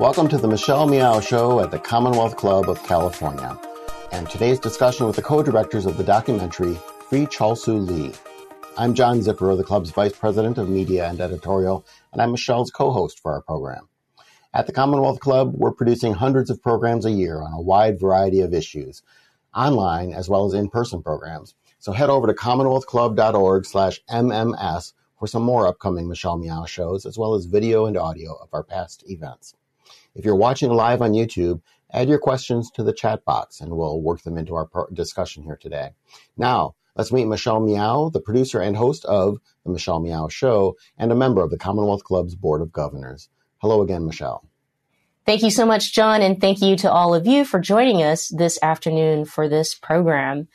Welcome to the Michelle Meow Show at the Commonwealth Club of California, and today's discussion with the co-directors of the documentary Free Chol-Soo Lee. I'm John Zipperer, the club's vice president of media and editorial, and I'm Michelle's co-host for our program. At the Commonwealth Club, we're producing hundreds of programs a year on a wide variety of issues, online as well as in-person programs. So head over to commonwealthclub.org slash MMS for some more upcoming Michelle Meow shows, as well as video and audio of our past events. If you're watching live on YouTube, add your questions to the chat box and we'll work them into our discussion here today. Now, let's meet Michelle Meow, the producer and host of The Michelle Meow Show and a member of the Commonwealth Club's Board of Governors. Hello again, Michelle. Thank you so much, John, and thank you to all of you for joining us this afternoon for this program.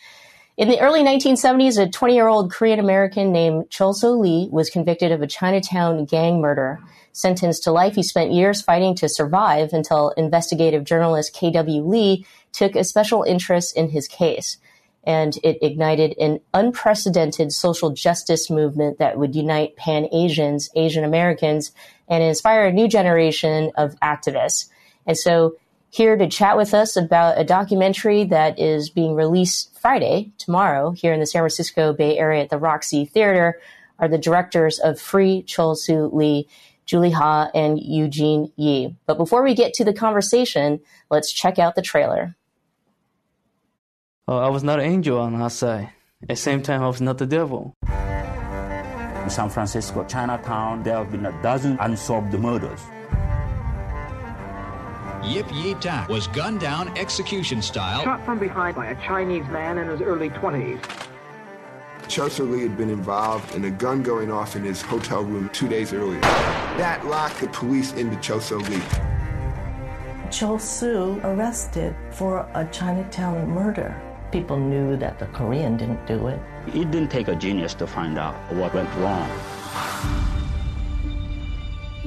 In the early 1970s, a 20 year old Korean American named Chol-Soo Lee was convicted of a Chinatown gang murder. Sentenced to life, he spent years fighting to survive until investigative journalist K.W. Lee took a special interest in his case. And it ignited an unprecedented social justice movement that would unite Pan Asians, Asian Americans, and inspire a new generation of activists. And so here to chat with us about a documentary that is being released Friday, tomorrow, here in the San Francisco Bay Area at the Roxy Theater, are the directors of Free Chol-Soo Lee, Julie Ha, and Eugene Yi. But before we get to the conversation, let's check out the trailer. Oh, I was not an angel on our side. At the same time, I was not the devil. In San Francisco, Chinatown, there have been a dozen unsolved murders. Yip Yi Tak was gunned down execution style. Shot from behind by a Chinese man in his early 20s. Chol-Soo Lee had been involved in a gun going off in his hotel room two days earlier. That locked the police into Chol-Soo Lee. Chol-Soo arrested for a Chinatown murder. People knew that the Korean didn't do it. It didn't take a genius to find out what went wrong.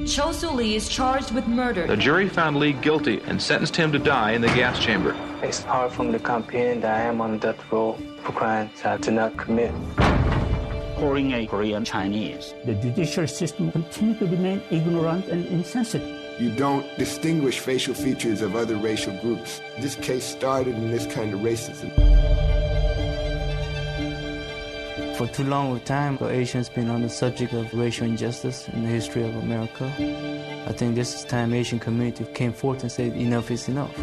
Chol-Soo Lee is charged with murder. The jury found Lee guilty and sentenced him to die in the gas chamber. It's hard from the campaign that I am on death row for crimes I did not commit. Calling a Korean Chinese. The judicial system continues to remain ignorant and insensitive. You don't distinguish facial features of other racial groups. This case started in this kind of racism. For too long of time, the Asians been on the subject of racial injustice in the history of America. I think this is time Asian community came forth and said enough is enough.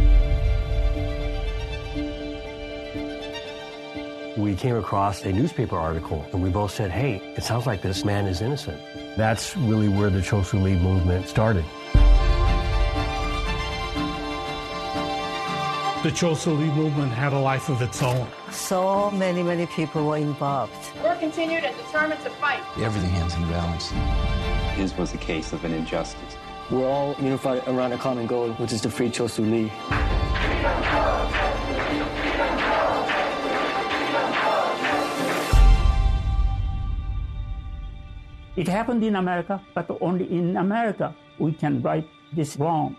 We came across a newspaper article and we both said, hey, it sounds like this man is innocent. That's really where the Chol-Soo Lee movement started. The Chol-Soo Lee movement had a life of its own. So many, many people were involved. We're continued and determined to fight. Everything hangs in balance. His was a case of an injustice. We're all unified around a common goal, which is to free Chol-Soo Lee. It happened in America, but only in America we can right this wrong.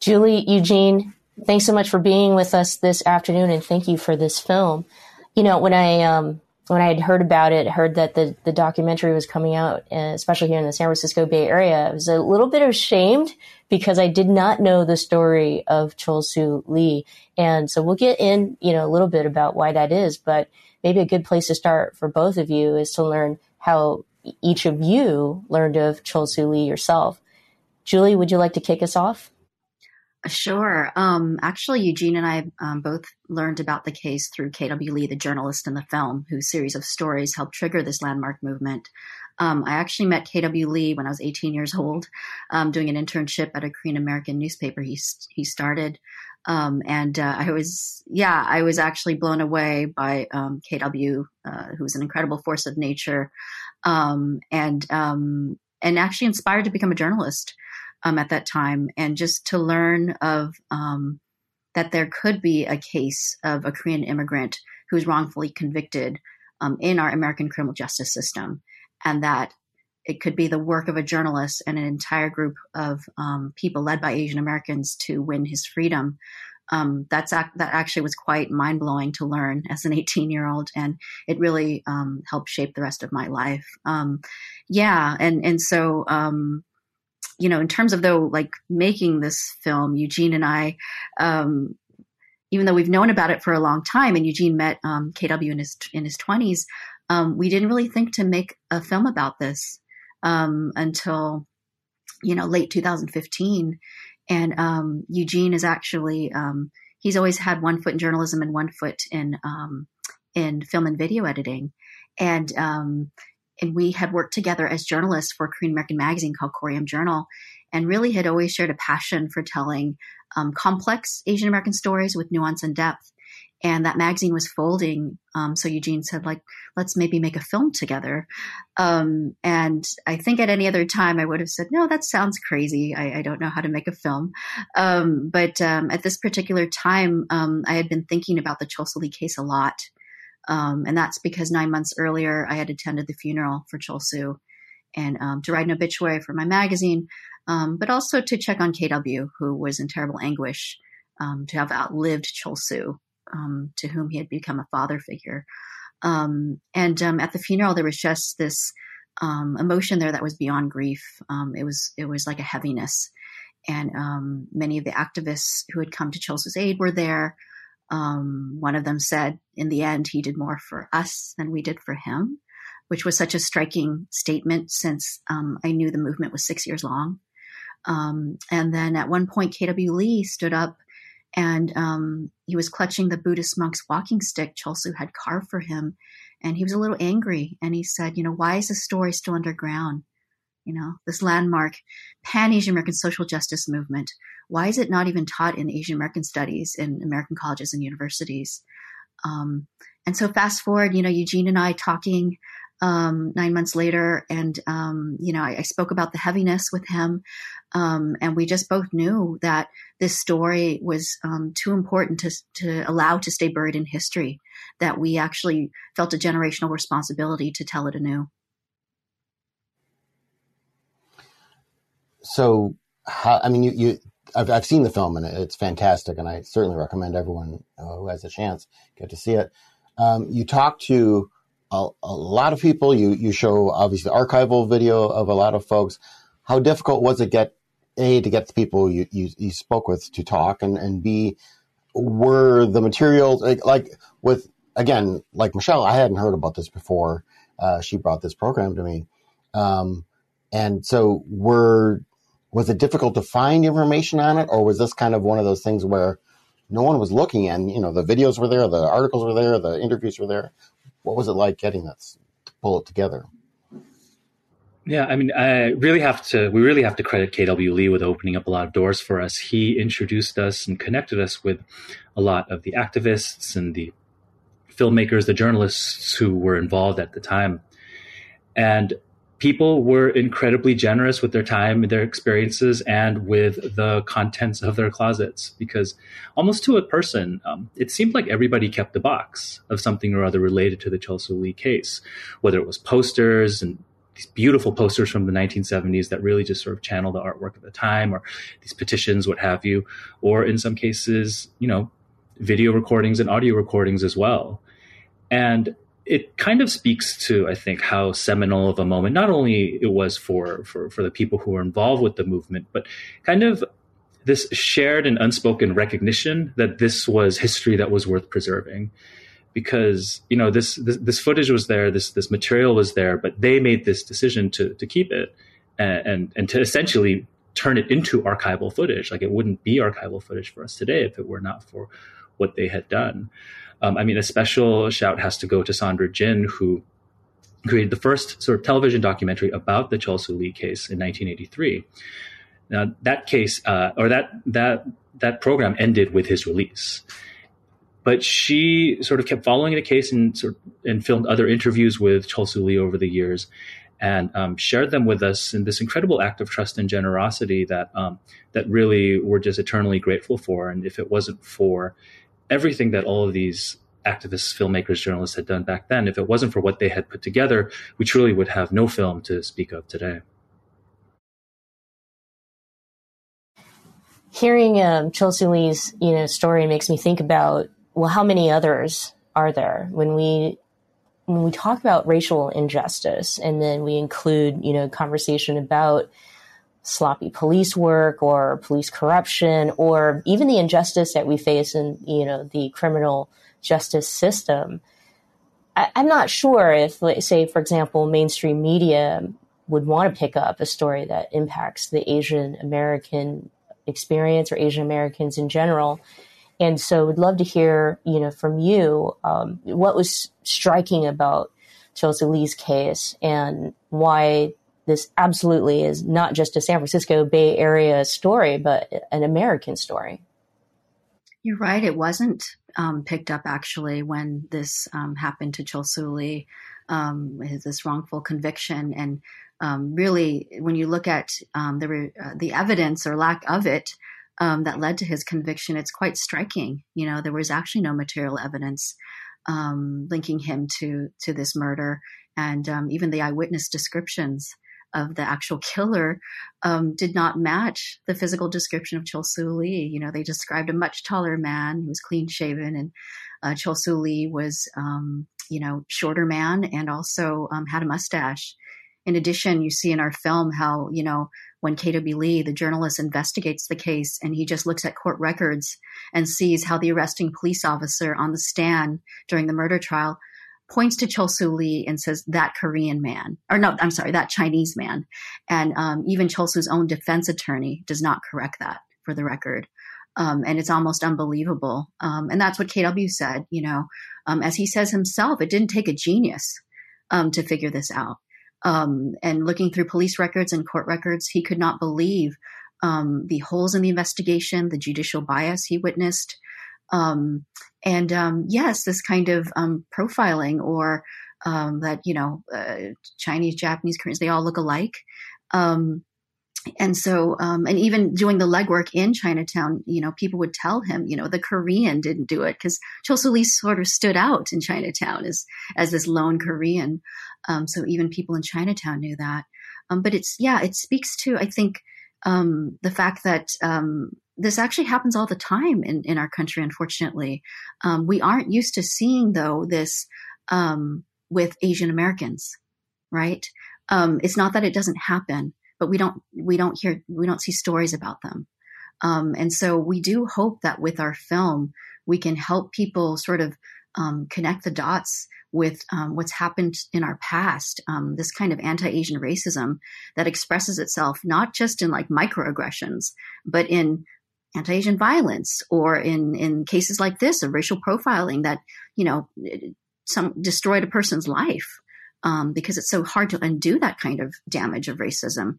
Julie, Eugene, thanks so much for being with us this afternoon, and thank you for this film. You know, when I um, when I had heard about it, heard that the the documentary was coming out, uh, especially here in the San Francisco Bay Area, I was a little bit ashamed because I did not know the story of Chol-Soo Lee, and so we'll get in, you know, a little bit about why that is. But maybe a good place to start for both of you is to learn how each of you learned of Chol-Soo Lee yourself. Julie, would you like to kick us off? Sure. Um, actually, Eugene and I um, both learned about the case through K.W. Lee, the journalist in the film, whose series of stories helped trigger this landmark movement. Um, I actually met K.W. Lee when I was 18 years old, um, doing an internship at a Korean American newspaper he he started. Um, and uh, I was, yeah, I was actually blown away by um, K.W., uh, who was an incredible force of nature, and and actually inspired to become a journalist um, at that time, and just to learn of um, that there could be a case of a Korean immigrant who's wrongfully convicted um, in our American criminal justice system, and that it could be the work of a journalist and an entire group of um, people led by Asian Americans to win his freedom. um, that's that actually was quite mind blowing to learn as an 18 year old, and it really um, helped shape the rest of my life. Yeah, and and so you know, in terms of though, like making this film, Eugene and I, um, even though we've known about it for a long time, and Eugene met um, KW in his in his 20s, um, we didn't really think to make a film about this until you know late 2015 and um, Eugene is actually um, he's always had one foot in journalism and one foot in um, in film and video editing, and um, and we had worked together as journalists for a Korean American magazine called Korean Journal, and really had always shared a passion for telling um, complex Asian American stories with nuance and depth and that magazine was folding. Um, so Eugene said, like, let's maybe make a film together. Um, and I think at any other time I would have said, no, that sounds crazy. I, I don't know how to make a film. Um, but um, at this particular time, um, I had been thinking about the Chol case a lot. Um, and that's because nine months earlier, I had attended the funeral for Chol Soo and to write an obituary for my magazine, but also to check on KW, who was in terrible anguish to have outlived Chol Soo um, to whom he had become a father figure. Um, and um, at the funeral, there was just this um, emotion there that was beyond grief. Um, it was it was like a heaviness, and um, many of the activists who had come to Chol Soo's aid were there. Um, one of them said, "In the end, he did more for us than we did for him," which was such a striking statement since um, I knew the movement was six years long. Um, and then at one point, KW Lee stood up and um, he was clutching the Buddhist monk's walking stick Chol Soo had carved for him. And he was a little angry. And he said, You know, why is this story still underground? You know, this landmark pan Asian American social justice movement. Why is it not even taught in Asian American studies in American colleges and universities? Um, and so, fast forward, you know, Eugene and I talking um, nine months later, and um, you know, I, I, spoke about the heaviness with him, um, and we just both knew that this story was um, too important to to allow to stay buried in history. That we actually felt a generational responsibility to tell it anew. So, how, I mean, you, you I've, I've seen the film and it's fantastic, and I certainly recommend everyone uh, who has a chance get to see it. Um, you talk to a, a, lot of people. You you show obviously archival video of a lot of folks. How difficult was it get a to get the people you, you, you spoke with to talk, and and b were the materials like, like with again like Michelle? I hadn't heard about this before. Uh, she brought this program to me, um, and so were was it difficult to find information on it, or was this kind of one of those things where no one was looking and you know the videos were there the articles were there the interviews were there what was it like getting that to pull it together? Yeah, I mean, I really have to. We really have to credit KW Lee with opening up a lot of doors for us. He introduced us and connected us with a lot of the activists and the filmmakers, the journalists who were involved at the time. And people were incredibly generous with their time, their experiences, and with the contents of their closets. Because almost to a person, um, it seemed like everybody kept a box of something or other related to the Chol Soo Lee case, whether it was posters and these beautiful posters from the 1970s that really just sort of channel the artwork of the time, or these petitions, what have you, or in some cases, you know, video recordings and audio recordings as well. And it kind of speaks to, I think, how seminal of a moment not only it was for, for, for the people who were involved with the movement, but kind of this shared and unspoken recognition that this was history that was worth preserving. Because you know this, this, this footage was there this this material was there but they made this decision to to keep it and, and and to essentially turn it into archival footage. Like it wouldn't be archival footage for us today if it were not for what they had done um, I mean, a special shout has to go to Sandra Jin, who created the first sort of television documentary about the Chol Soo Lee case in 1983. Now, that case uh, or that that that program ended with his release, but she sort of kept following the case and sort of, and filmed other interviews with Chol Soo Lee over the years, and um, shared them with us in this incredible act of trust and generosity that um, that really we're just eternally grateful for. And if it wasn't for everything that all of these activists, filmmakers, journalists had done back then, if it wasn't for what they had put together, we truly would have no film to speak of today. hearing um, Chol Soo Lee's you know story makes me think about well, how many others are there when we when we talk about racial injustice and then we include you know conversation about sloppy police work or police corruption or even the injustice that we face in you know the criminal justice system. I, am not sure if say for example mainstream media would want to pick up a story that impacts the asian american experience or asian americans in general. And so would love to hear, you know, from you, um, what was striking about Chol Soo Lee's case and why this absolutely is not just a San Francisco Bay Area story, but an American story. You're right. It wasn't um, picked up actually when this um, happened to Chol Soo um, this wrongful conviction. And um, really, when you look at um, the, uh, the evidence or lack of it, um, that led to his conviction, it's quite striking. You know, there was actually no material evidence um, linking him to to this murder, and even the eyewitness descriptions of the actual killer um, did not match the physical description of Chol Soo Lee. You know, they described a much taller man who was clean shaven, and uh, Chol Soo Lee was, um, you know, shorter man and also um, had a mustache. In addition, you see in our film how you know when KW Lee, the journalist, investigates the case and he just looks at court records and sees how the arresting police officer on the stand during the murder trial points to Chol Soo Lee and says, that Korean man, or no, I'm sorry, that Chinese man. And um, even Chol Soo's own defense attorney does not correct that for the record. Um, and it's almost unbelievable. Um, and that's what KW said, you know, um, as he says himself, it didn't take a genius um, to figure this out um, and looking through police records and court records, he could not believe the holes in the investigation, the judicial bias he witnessed. Um, and um, yes, this kind of um, profiling or um, that, you know, uh, Chinese, Japanese, Koreans, they all look alike. Um, and so, um, and even doing the legwork in Chinatown, you know, people would tell him, you know, the Korean didn't do it because Chol Soo Lee sort of stood out in Chinatown as as this lone Korean. So even people in Chinatown knew that. But it's yeah, it speaks to I think the fact that this actually happens all the time in in our country. Unfortunately, um, we aren't used to seeing though this with Asian Americans, right? it's not that it doesn't happen but we don't we don't hear we don't see stories about them. Um, and so we do hope that with our film we can help people sort of um, connect the dots with um, what's happened in our past. Um, this kind of anti-Asian racism that expresses itself not just in like microaggressions, but in anti-Asian violence or in in cases like this of racial profiling that you know some destroyed a person's life um, because it's so hard to undo that kind of damage of racism.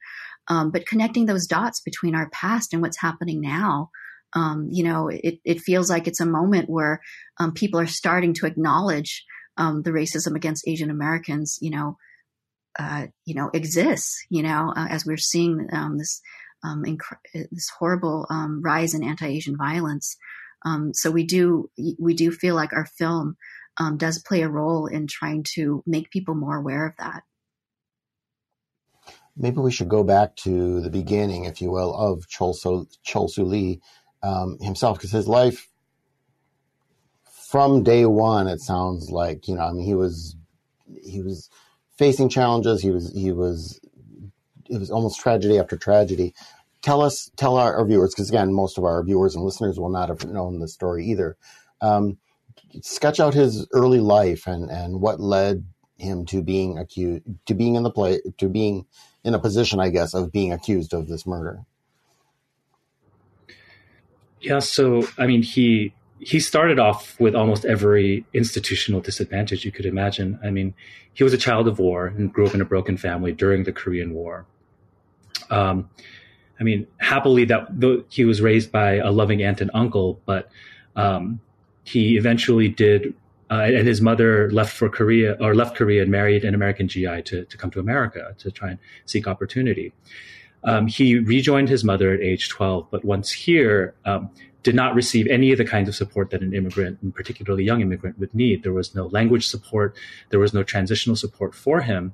Um, but connecting those dots between our past and what's happening now, um, you know, it, it, feels like it's a moment where um, people are starting to acknowledge um, the racism against Asian Americans, you know, uh, you know, exists, you know, uh, as we're seeing um, inc- this horrible rise in anti-Asian violence. so we do we do feel like our film um, does play a role in trying to make people more aware of that. Maybe we should go back to the beginning, if you will, of Chol, Soo Lee um, himself, because his life from day one, it sounds like you know, I mean, he was he was facing challenges. He was he was it was almost tragedy after tragedy. Tell us, tell our, our viewers, because again, most of our viewers and listeners will not have known the story either. Um, sketch out his early life and, and what led him to being accused to being in the play to being in a position, I guess, of being accused of this murder. Yeah, so I mean, he he started off with almost every institutional disadvantage you could imagine. I mean, he was a child of war and grew up in a broken family during the Korean War. Um, I mean, happily that he was raised by a loving aunt and uncle, but um, he eventually did, uh, and his mother left for Korea or left Korea and married an American GI to, to come to America to try and seek opportunity. Um, he rejoined his mother at age 12, but once here, um, did not receive any of the kinds of support that an immigrant, and particularly young immigrant, would need. There was no language support. There was no transitional support for him.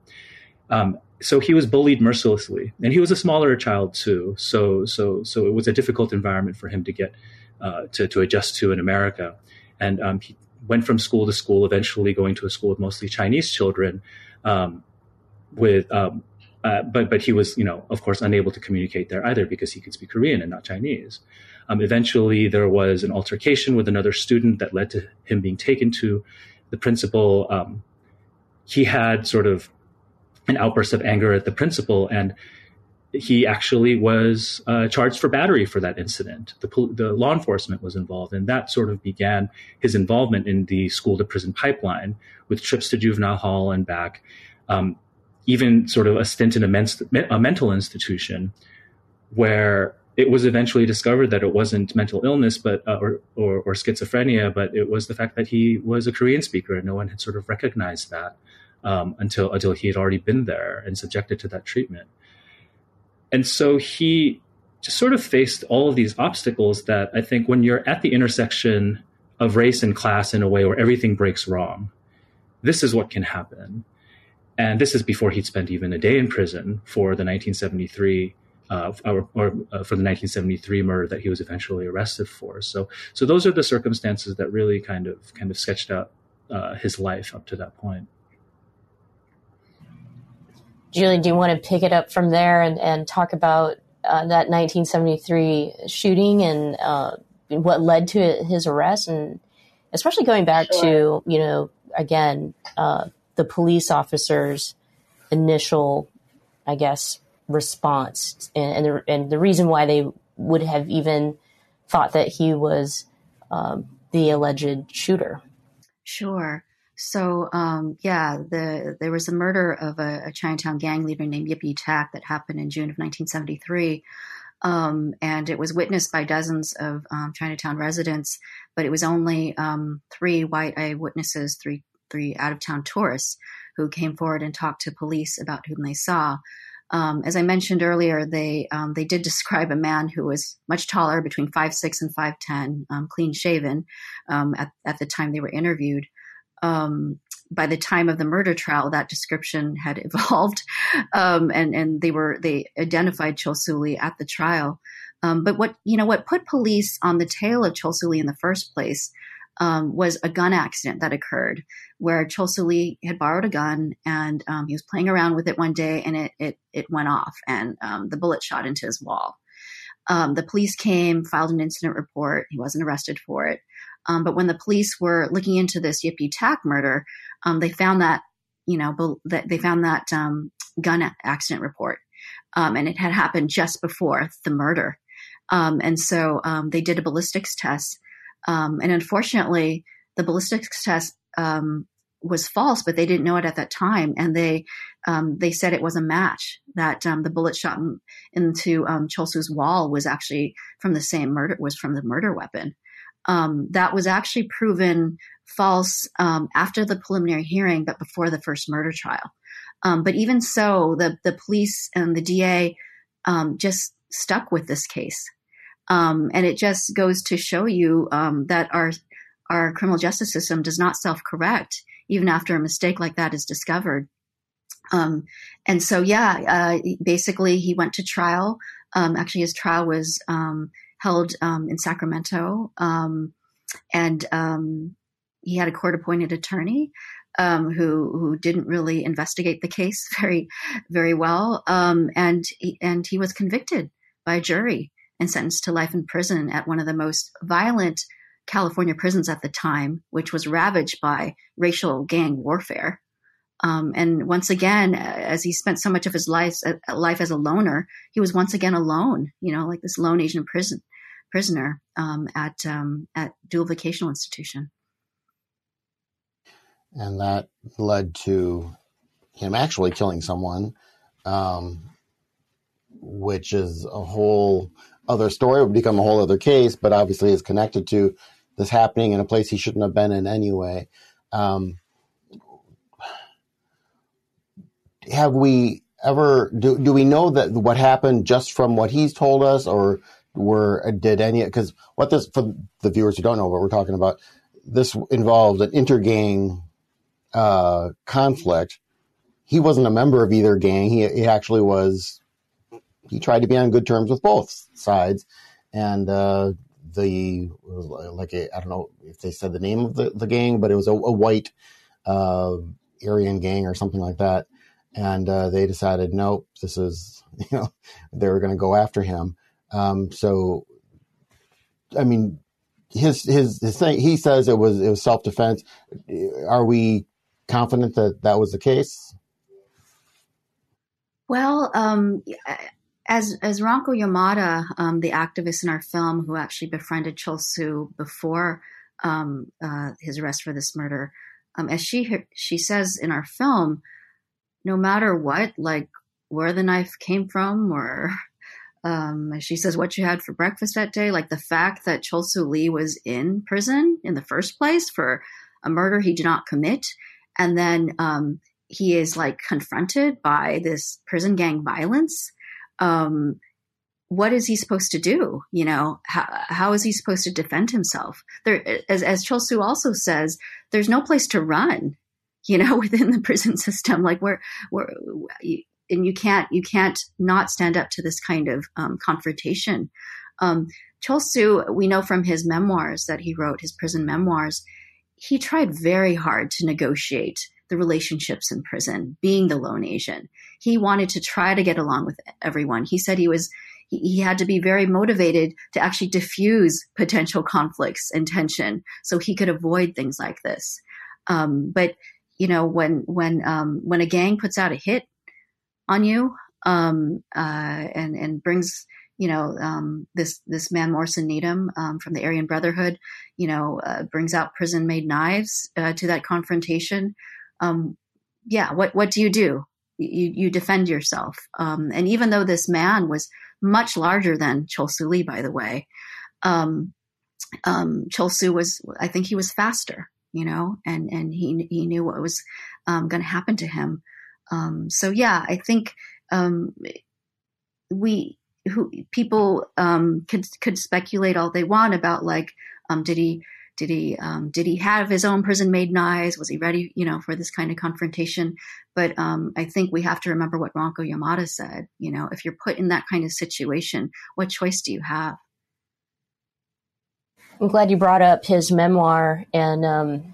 Um, so he was bullied mercilessly, and he was a smaller child too. So so so it was a difficult environment for him to get uh, to to adjust to in America, and um, he went from school to school, eventually going to a school with mostly Chinese children. Um, with um, uh, but but he was you know of course unable to communicate there either because he could speak Korean and not Chinese. Um, eventually, there was an altercation with another student that led to him being taken to the principal. Um, he had sort of an outburst of anger at the principal, and he actually was uh, charged for battery for that incident. The, the, law enforcement was involved, and that sort of began his involvement in the school to prison pipeline with trips to juvenile hall and back, um, even sort of a stint in a, men- a mental institution where it was eventually discovered that it wasn't mental illness, but uh, or, or, or schizophrenia, but it was the fact that he was a Korean speaker, and no one had sort of recognized that um, until until he had already been there and subjected to that treatment. And so he just sort of faced all of these obstacles that I think when you're at the intersection of race and class in a way where everything breaks wrong, this is what can happen. And this is before he'd spent even a day in prison for the 1973 uh, or, or uh, for the 1973 murder that he was eventually arrested for. So, so those are the circumstances that really kind of kind of sketched out uh, his life up to that point. Julie, do you want to pick it up from there and, and talk about uh, that 1973 shooting and uh, what led to his arrest, and especially going back sure. to you know again uh, the police officers' initial, I guess, response and, and the, and the reason why they would have even thought that he was um, the alleged shooter. Sure. So um, yeah, the there was a murder of a, a, Chinatown gang leader named Yip Tak that happened in June of 1973. Um, and it was witnessed by dozens of um, Chinatown residents, but it was only um, three white eyewitnesses, three three out of town tourists, who came forward and talked to police about whom they saw. Um, as I mentioned earlier, they um, they did describe a man who was much taller, between five six and five ten, um, clean shaven, um, at at the time they were interviewed. Um, by the time of the murder trial, that description had evolved, um, and and they were they identified Lee at the trial. but what you know what put police on the tail of Lee in the first place um, was a gun accident that occurred where Lee had borrowed a gun and um, he was playing around with it one day and it it, it went off and um, the bullet shot into his wall. Um, the police came, filed an incident report. He wasn't arrested for it. Um, but when the police were looking into this Yip Tak murder, um, they found that you know that they found that gun accident report, and it had happened just before the murder. and so they did a ballistics test um, and unfortunately, the ballistics test um, was false, but they didn't know it at that time, and they um, they said it was a match. That um, the bullet shot in, into um, Chol Soo's wall was actually from the same murder was from the murder weapon. Um, that was actually proven false um, after the preliminary hearing, but before the first murder trial. Um, but even so, the the police and the DA um, just stuck with this case. Um, and it just goes to show you um, that our our criminal justice system does not self correct even after a mistake like that is discovered. And so, yeah, uh, basically, he went to trial. Actually, his trial was held um, in Sacramento, and he had a court appointed attorney. Um, who who didn't really investigate the case very very well, um, and he, and he was convicted by a jury and sentenced to life in prison at one of the most violent California prisons at the time, which was ravaged by racial gang warfare. Um, and once again, as he spent so much of his life, uh, life as a loner, he was once again alone, you know, like this lone Asian prison prisoner um, at um, at Deuel Vocational Institution. And that led to him actually killing someone, um, which is a whole other story would become a whole other case, but obviously is connected to this happening in a place he shouldn't have been in anyway. Um, have we ever do do we know that what happened just from what he's told us, or were did any because what this for the viewers who don't know what we're talking about, this involved an intergang uh, conflict he wasn't a member of either gang. He, he actually was, he tried to be on good terms with both sides. And, uh, the, like, I don't know if they said the name of the, the gang, but it was a, a white, uh, Aryan gang or something like that. And, uh, they decided, nope, this is, you know, they were going to go after him. Um, so, I mean, his his his thing. He says it was it was self defense. Are we confident that that was the case? Well, um, as as Ranko Yamada, um, the activist in our film who actually befriended Chol Soo before um, uh, his arrest for this murder, um, as she she says in our film, no matter what, like where the knife came from or um, she says what you had for breakfast that day, like the fact that Chol Lee was in prison in the first place for a murder he did not commit, and then um, he is like confronted by this prison gang violence. Um, what is he supposed to do? You know, how, how is he supposed to defend himself? There, as, as Chol also says, there's no place to run, you know, within the prison system. Like where, where, and you can't you can't not stand up to this kind of um, confrontation. Um, Chol we know from his memoirs that he wrote, his prison memoirs, he tried very hard to negotiate the relationships in prison, being the lone Asian. He wanted to try to get along with everyone. He said he was he had to be very motivated to actually diffuse potential conflicts and tension so he could avoid things like this. Um, but you know, when when um, when a gang puts out a hit on you um, uh, and and brings you know um, this this man Morrison Needham um, from the Aryan Brotherhood, you know, uh, brings out prison made knives uh, to that confrontation. Um, yeah, what what do you do? You you defend yourself. Um, and even though this man was much larger than Chol Soo Lee, by the way, um, um, Chol Soo was I think he was faster, you know, and and he he knew what was um, going to happen to him. Um, so yeah, I think um, we who people um, could could speculate all they want about like um, did he did he um, did he have his own prison made knives? Was he ready, you know, for this kind of confrontation? But um, I think we have to remember what Ranko Yamada said. You know, if you're put in that kind of situation, what choice do you have? I'm glad you brought up his memoir and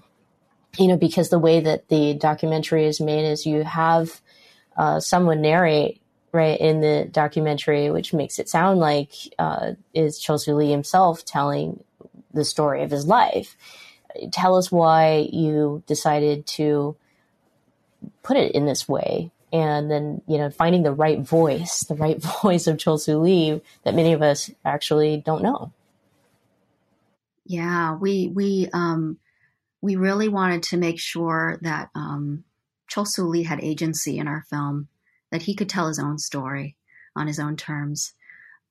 you know, because the way that the documentary is made is you have uh, someone narrate right in the documentary, which makes it sound like uh, is Chol Lee himself telling the story of his life. Tell us why you decided to put it in this way, and then you know finding the right voice, the right voice of Chol Lee that many of us actually don't know. Yeah, we we um we really wanted to make sure that um, Chol Soo Lee had agency in our film, that he could tell his own story on his own terms.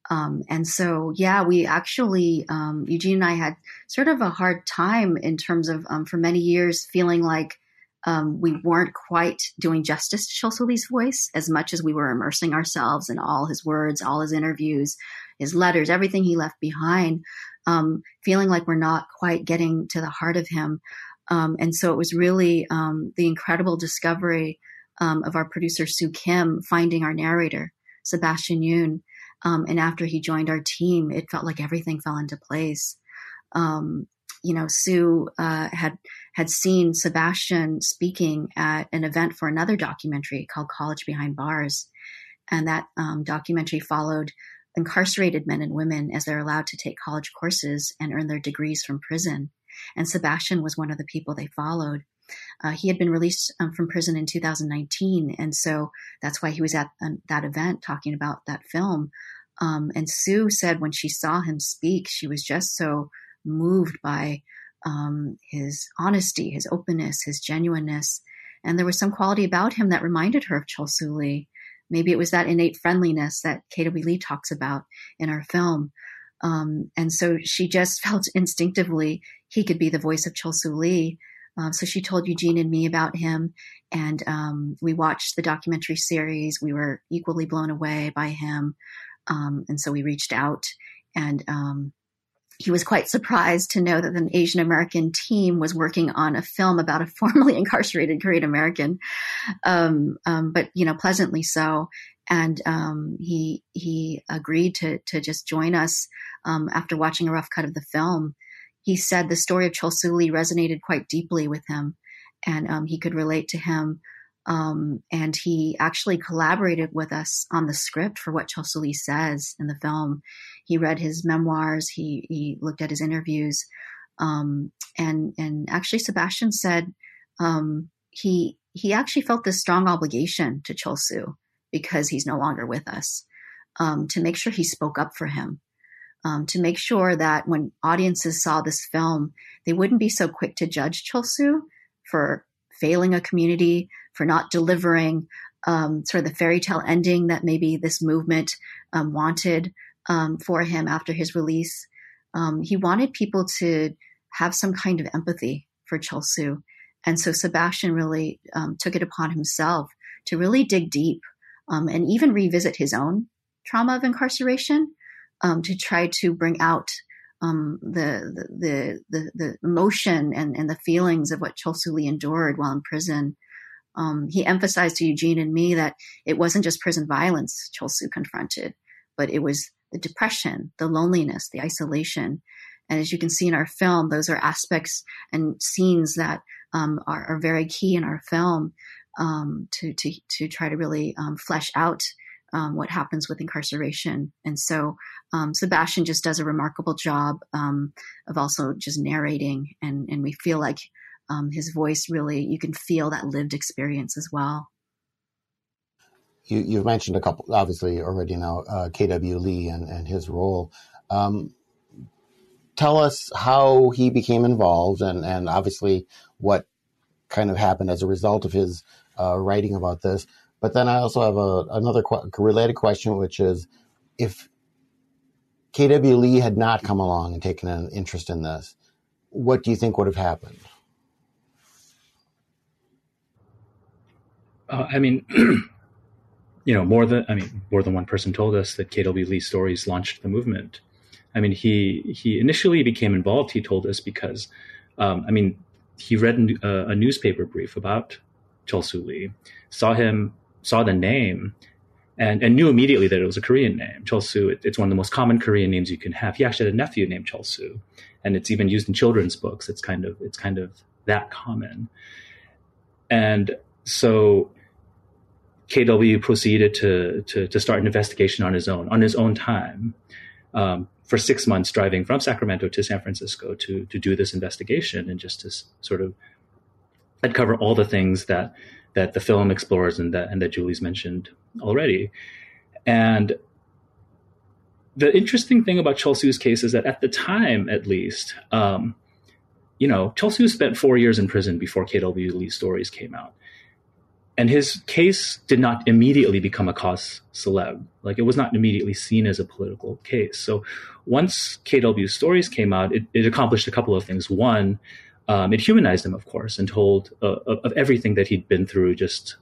Um, and so, yeah, we actually, um, Eugene and I had sort of a hard time in terms of, um, for many years, feeling like um, we weren't quite doing justice to Chol Lee's voice as much as we were immersing ourselves in all his words, all his interviews, his letters, everything he left behind um, feeling like we're not quite getting to the heart of him. Um, and so it was really um, the incredible discovery um, of our producer Sue Kim finding our narrator Sebastian Yoon. Um, and after he joined our team, it felt like everything fell into place. Um, you know, Sue uh, had had seen Sebastian speaking at an event for another documentary called College Behind Bars, and that um, documentary followed incarcerated men and women as they're allowed to take college courses and earn their degrees from prison. And Sebastian was one of the people they followed. Uh, he had been released um, from prison in 2019, and so that's why he was at um, that event talking about that film. Um, and Sue said when she saw him speak, she was just so moved by um, his honesty, his openness, his genuineness. And there was some quality about him that reminded her of Chol Soo Lee. Maybe it was that innate friendliness that KW Lee talks about in our film. Um, and so she just felt instinctively he could be the voice of Chol Soo Lee. Um, so she told Eugene and me about him, and um, we watched the documentary series. We were equally blown away by him, um, and so we reached out and um, he was quite surprised to know that an Asian American team was working on a film about a formerly incarcerated Korean American, um, um, but you know, pleasantly so. And um, he he agreed to to just join us um, after watching a rough cut of the film. He said the story of Chol Lee resonated quite deeply with him, and um, he could relate to him. Um, and he actually collaborated with us on the script for what Chol Soo Lee says in the film he read his memoirs. He he looked at his interviews, um, and and actually Sebastian said um, he he actually felt this strong obligation to Chol because he's no longer with us um, to make sure he spoke up for him. Um, to make sure that when audiences saw this film, they wouldn't be so quick to judge Chol for failing a community, for not delivering um, sort of the fairy tale ending that maybe this movement um, wanted, um, for him after his release. Um, he wanted people to have some kind of empathy for Chol And so Sebastian really um, took it upon himself to really dig deep um, and even revisit his own trauma of incarceration to try to bring out um, the, the, the, the, emotion and, and the feelings of what Lee endured while in prison. Um, he emphasized to Eugene and me that it wasn't just prison violence Chol confronted, but it was the depression, the loneliness, the isolation. And as you can see in our film, those are aspects and scenes that um, are, are, very key in our film um, to, to, to try to really um, flesh out um, what happens with incarceration. And so um, Sebastian just does a remarkable job of also just narrating, and, and we feel like his voice really, you can feel that lived experience as well you, you've mentioned a couple, obviously already now, uh, K.W. Lee and, and his role. Um, tell us how he became involved and, and obviously what kind of happened as a result of his uh, writing about this. But then I also have a, another qu- related question, which is if K.W. Lee had not come along and taken an interest in this, what do you think would have happened? Uh, I mean, you know, more than I mean, more than one person told us that KW Lee stories launched the movement. I mean, he he initially became involved. He told us because, um, I mean, he read a, a, newspaper brief about Chol Soo Lee, saw him, saw the name, and and knew immediately that it was a Korean name. Chol Soo. It, it's one of the most common Korean names you can have. He actually had a nephew named Chol Soo, and it's even used in children's books. It's kind of it's kind of that common, and so KW proceeded to, to, to start an investigation on his own, on his own time, um, for six months, driving from Sacramento to San Francisco to to do this investigation and just to sort of uncover all the things that that the film explores and that and that Julie's mentioned already. And the interesting thing about Chol Soo's case is that at the time, at least, um, you know, Chol Soo spent four years in prison before KW Lee's stories came out and his case did not immediately become a cause celeb. Like it was not immediately seen as a political case. So once KW's stories came out, it, it accomplished a couple of things. One, um, it humanized him, of course, and told uh, of everything that he'd been through just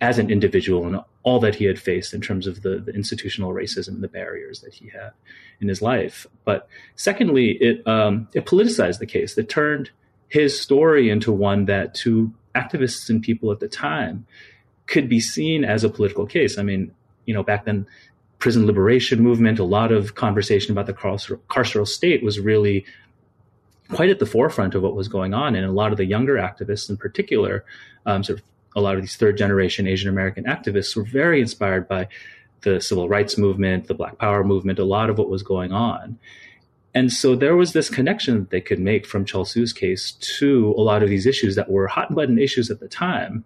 as an individual and all that he had faced in terms of the, the institutional racism and the barriers that he had in his life. But secondly, it um, it politicized the case. It turned his story into one that to activists and people at the time could be seen as a political case. I mean, you know, back then, prison liberation movement, a lot of conversation about the carceral state was really quite at the forefront of what was going on. And a lot of the younger activists in particular, um, sort of a lot of these third generation Asian American activists were very inspired by the civil rights movement, the Black Power movement, a lot of what was going on. And so there was this connection that they could make from Chol Soo's case to a lot of these issues that were hot button issues at the time.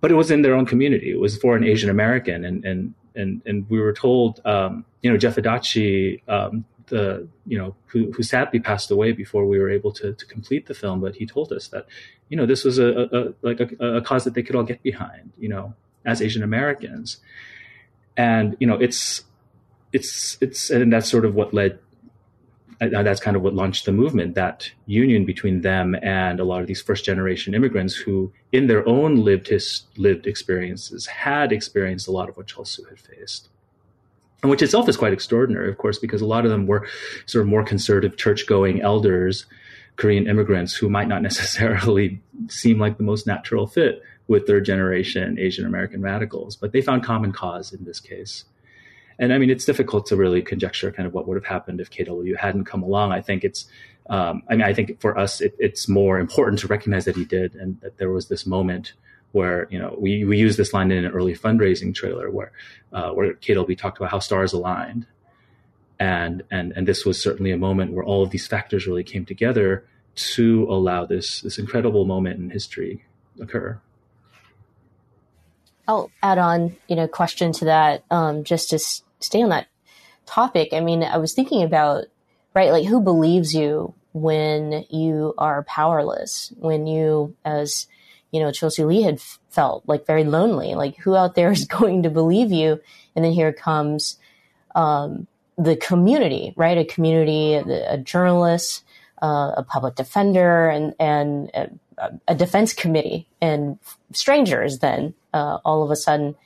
But it was in their own community. It was for an Asian American, and and and and we were told, um, you know, Jeff Adachi, um, the you know, who, who sadly passed away before we were able to to complete the film, but he told us that, you know, this was a, a like a, a cause that they could all get behind, you know, as Asian Americans, and you know, it's it's it's and that's sort of what led that's kind of what launched the movement that union between them and a lot of these first generation immigrants who in their own lived his lived experiences had experienced a lot of what Chol Soo had faced and which itself is quite extraordinary, of course, because a lot of them were sort of more conservative church going elders, Korean immigrants who might not necessarily seem like the most natural fit with third generation Asian American radicals, but they found common cause in this case. And I mean, it's difficult to really conjecture kind of what would have happened if KW hadn't come along. I think it's, um, I mean, I think for us, it, it's more important to recognize that he did and that there was this moment where you know we we use this line in an early fundraising trailer where uh, where KW talked about how stars aligned, and and and this was certainly a moment where all of these factors really came together to allow this this incredible moment in history occur. I'll add on, you know, question to that, um, just to s- stay on that topic. I mean, I was thinking about, right, like who believes you when you are powerless, when you, as you know, Chol Soo Lee had felt like very lonely. Like, who out there is going to believe you? And then here comes um, the community, right? A community, a, a journalist, uh, a public defender, and and a, a, defense committee, and strangers. Then uh, all of a sudden.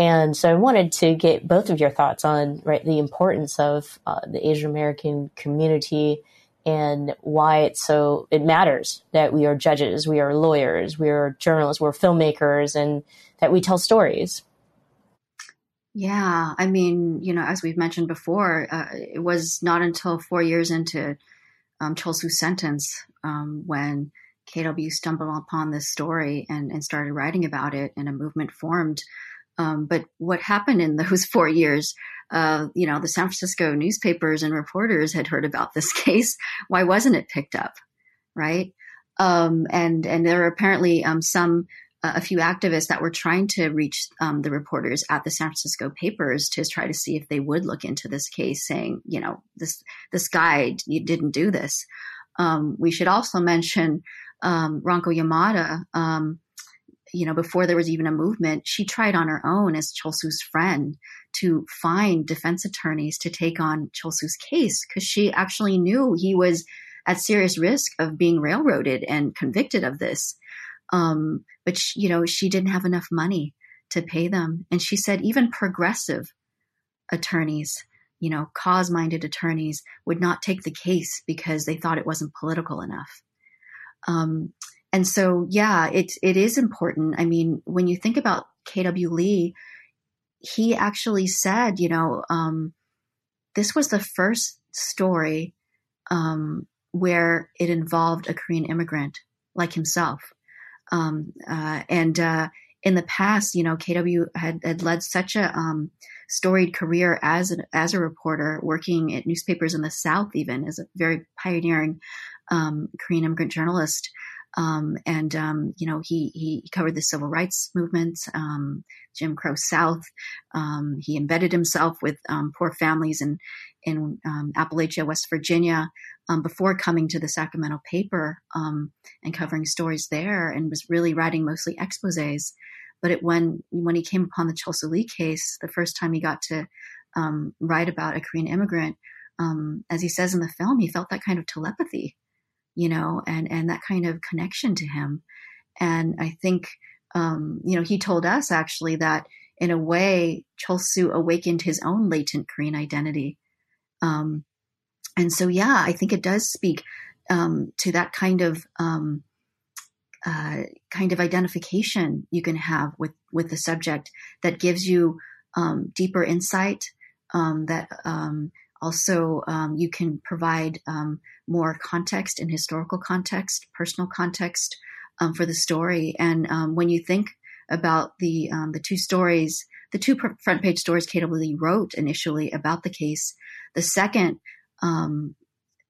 And so I wanted to get both of your thoughts on right the importance of uh, the Asian American community and why it's so it matters that we are judges, we are lawyers, we are journalists, we're filmmakers, and that we tell stories. Yeah, I mean, you know, as we've mentioned before, uh, it was not until four years into um, Chol Soo's sentence um, when KW stumbled upon this story and, and started writing about it, and a movement formed. Um, but what happened in those four years uh, you know, the San Francisco newspapers and reporters had heard about this case. Why wasn't it picked up? Right. Um, and, and there were apparently um, some, uh, a few activists that were trying to reach um, the reporters at the San Francisco papers to try to see if they would look into this case, saying, you know, this this guy you didn't do this. Um, we should also mention um, Ranko Yamada, um, you know, before there was even a movement, she tried on her own as Chol friend to find defense attorneys to take on Chol case because she actually knew he was at serious risk of being railroaded and convicted of this. Um, but she, you know, she didn't have enough money to pay them, and she said even progressive attorneys, you know, cause-minded attorneys would not take the case because they thought it wasn't political enough. Um, and so, yeah, it it is important. I mean, when you think about KW Lee, he actually said, you know, um, this was the first story um, where it involved a Korean immigrant like himself. Um, uh, and uh, in the past, you know, KW had, had led such a um, storied career as a, as a reporter, working at newspapers in the South, even as a very pioneering um, Korean immigrant journalist. Um, and um, you know he he covered the civil rights movement, um, Jim Crow South. Um, he embedded himself with um, poor families in in um, Appalachia, West Virginia, before coming to the Sacramento paper and covering stories there, and was really writing mostly exposés. But it, when when he came upon the Chol Soo Lee case, the first time he got to write about a Korean immigrant, as he says in the film, he felt that kind of telepathy you know, and, and that kind of connection to him. And I think, um, you know, he told us actually that in a way, Chol Soo awakened his own latent Korean identity. Um, and so, yeah, I think it does speak um, to that kind of um, uh, kind of identification you can have with with the subject that gives you um, deeper insight, um, that um, also, um, you can provide um, more context and historical context, personal context um, for the story. And um, when you think about the um, the two stories, the two front page stories KW Lee wrote initially about the case, the second, um,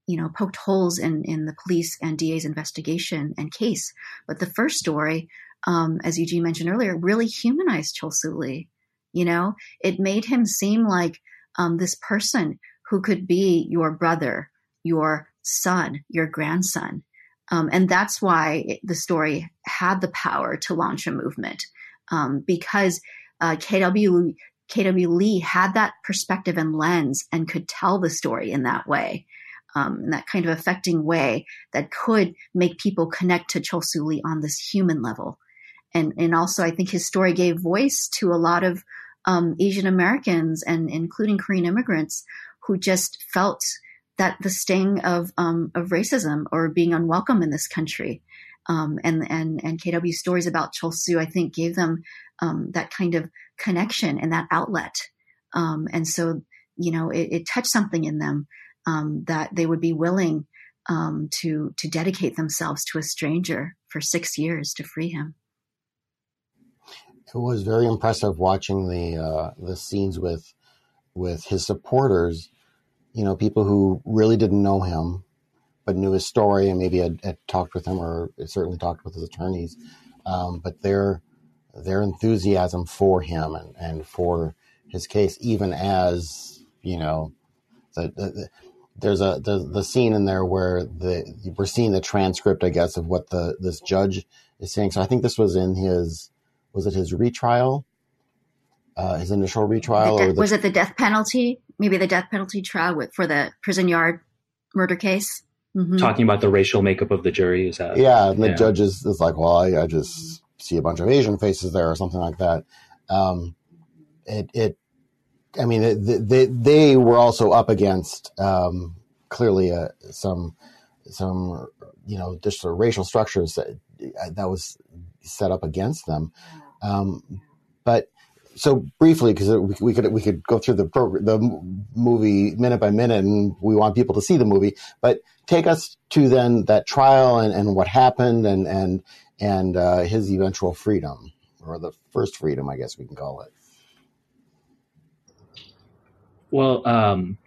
you know, poked holes in in the police and DA's investigation and case. But the first story, as Eugene mentioned earlier, really humanized Chol Soo Lee. You know, it made him seem like this person who could be your brother, your son, your grandson. Um, and that's why the story had the power to launch a movement um, because uh, KW, KW Lee had that perspective and lens and could tell the story in that way. Um, in that kind of affecting way that could make people connect to Soo Lee on this human level. And, and also, I think his story gave voice to a lot of um, Asian Americans and including Korean immigrants who just felt that the sting of um, of racism or being unwelcome in this country. Um, and and and KW stories about Chol I think, gave them um, that kind of connection and that outlet. Um, and so, you know, it, it, touched something in them um, that they would be willing um, to to dedicate themselves to a stranger for six years to free him. It was very impressive watching the uh, the scenes with with his supporters. You know, people who really didn't know him, but knew his story and maybe had, had talked with him or certainly talked with his attorneys. Um, but their their enthusiasm for him and, and for his case, even as you know, the, the, the there's a the, the scene in there where the we're seeing the transcript, I guess, of what the this judge is saying. So I think this was in his was it his retrial, uh, his initial retrial, de- or the, was it the death penalty? Maybe the death penalty trial with, for the prison yard murder case. Mm-hmm. Talking about the racial makeup of the jury, is that? Yeah, and the yeah. judge is, is like, well, I, I, just see a bunch of Asian faces there, or something like that. Um, it, it, I mean, it, they they were also up against um, clearly uh, some some you know just the racial structures that that was set up against them. Um, but so briefly, because we, could we could go through the program, the movie minute by minute, and we want people to see the movie. But take us to then that trial and, and what happened, and and and uh, his eventual freedom, or the first freedom, I guess we can call it. Well, um,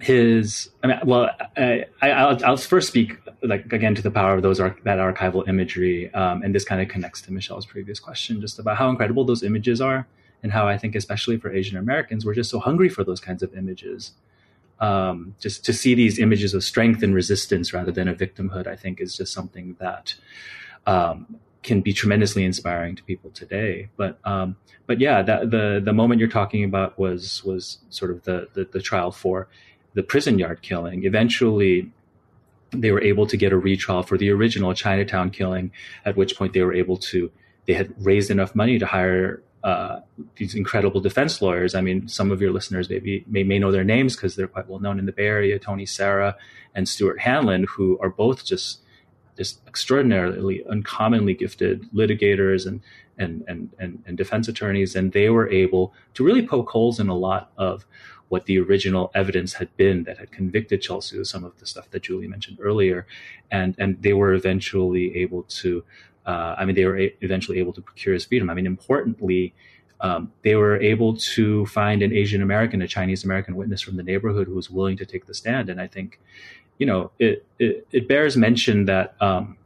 his I mean, well, I, will I'll first speak like again to the power of those that archival imagery, um, and this kind of connects to Michelle's previous question, just about how incredible those images are, and how I think, especially for Asian Americans, we're just so hungry for those kinds of images. Um, just to see these images of strength and resistance rather than a victimhood, I think, is just something that um, can be tremendously inspiring to people today. But um, but yeah, that, the the moment you're talking about was was sort of the, the, the trial for the prison yard killing. Eventually, they were able to get a retrial for the original Chinatown killing, at which point they were able to, they had raised enough money to hire uh, these incredible defense lawyers. I mean, some of your listeners maybe may, may know their names because they're quite well known in the Bay Area, Tony Serra and Stuart Hanlon, who are both just just extraordinarily uncommonly gifted litigators and, and and and and defense attorneys, and they were able to really poke holes in a lot of what the original evidence had been that had convicted Chol some of the stuff that Julie mentioned earlier, and and they were eventually able to, uh, I mean, they were a- eventually able to procure his freedom. I mean, importantly, um, they were able to find an Asian American, a Chinese American witness from the neighborhood who was willing to take the stand, and I think, you know, it it, it bears mention that, um,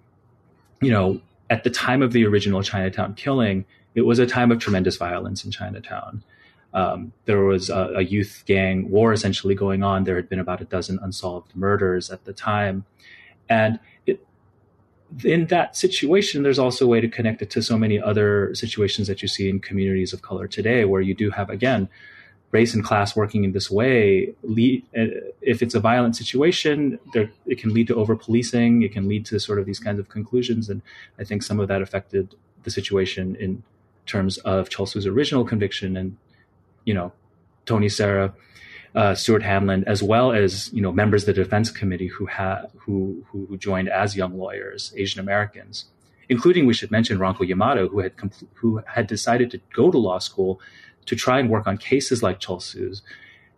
you know, at the time of the original Chinatown killing, it was a time of tremendous violence in Chinatown. Um, there was a, a, youth gang war essentially going on. There had been about a dozen unsolved murders at the time. And it, in that situation, there's also a way to connect it to so many other situations that you see in communities of color today, where you do have, again, race and class working in this way. Lead, uh, if it's a violent situation, there, it can lead to over policing. It can lead to sort of these kinds of conclusions. And I think some of that affected the situation in terms of Chol original conviction and you know, Tony Serra, uh, Stuart Hanlon, as well as you know members of the defense committee who had who, who joined as young lawyers, Asian Americans, including we should mention Ranko Yamada, who had compl- who had decided to go to law school to try and work on cases like Chol Soo's,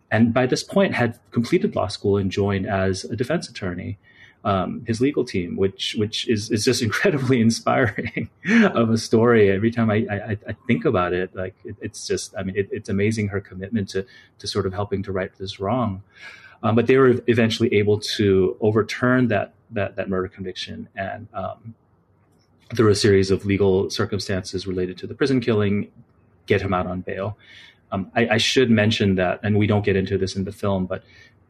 and by this point had completed law school and joined as a defense attorney um, his legal team, which which is, is just incredibly inspiring of a story. Every time I, I, I think about it, like it, it's just I mean it, it's amazing her commitment to to sort of helping to right this wrong. Um, but they were eventually able to overturn that that that murder conviction and um, through a series of legal circumstances related to the prison killing, get him out on bail. Um, I, I, should mention that, and we don't get into this in the film, but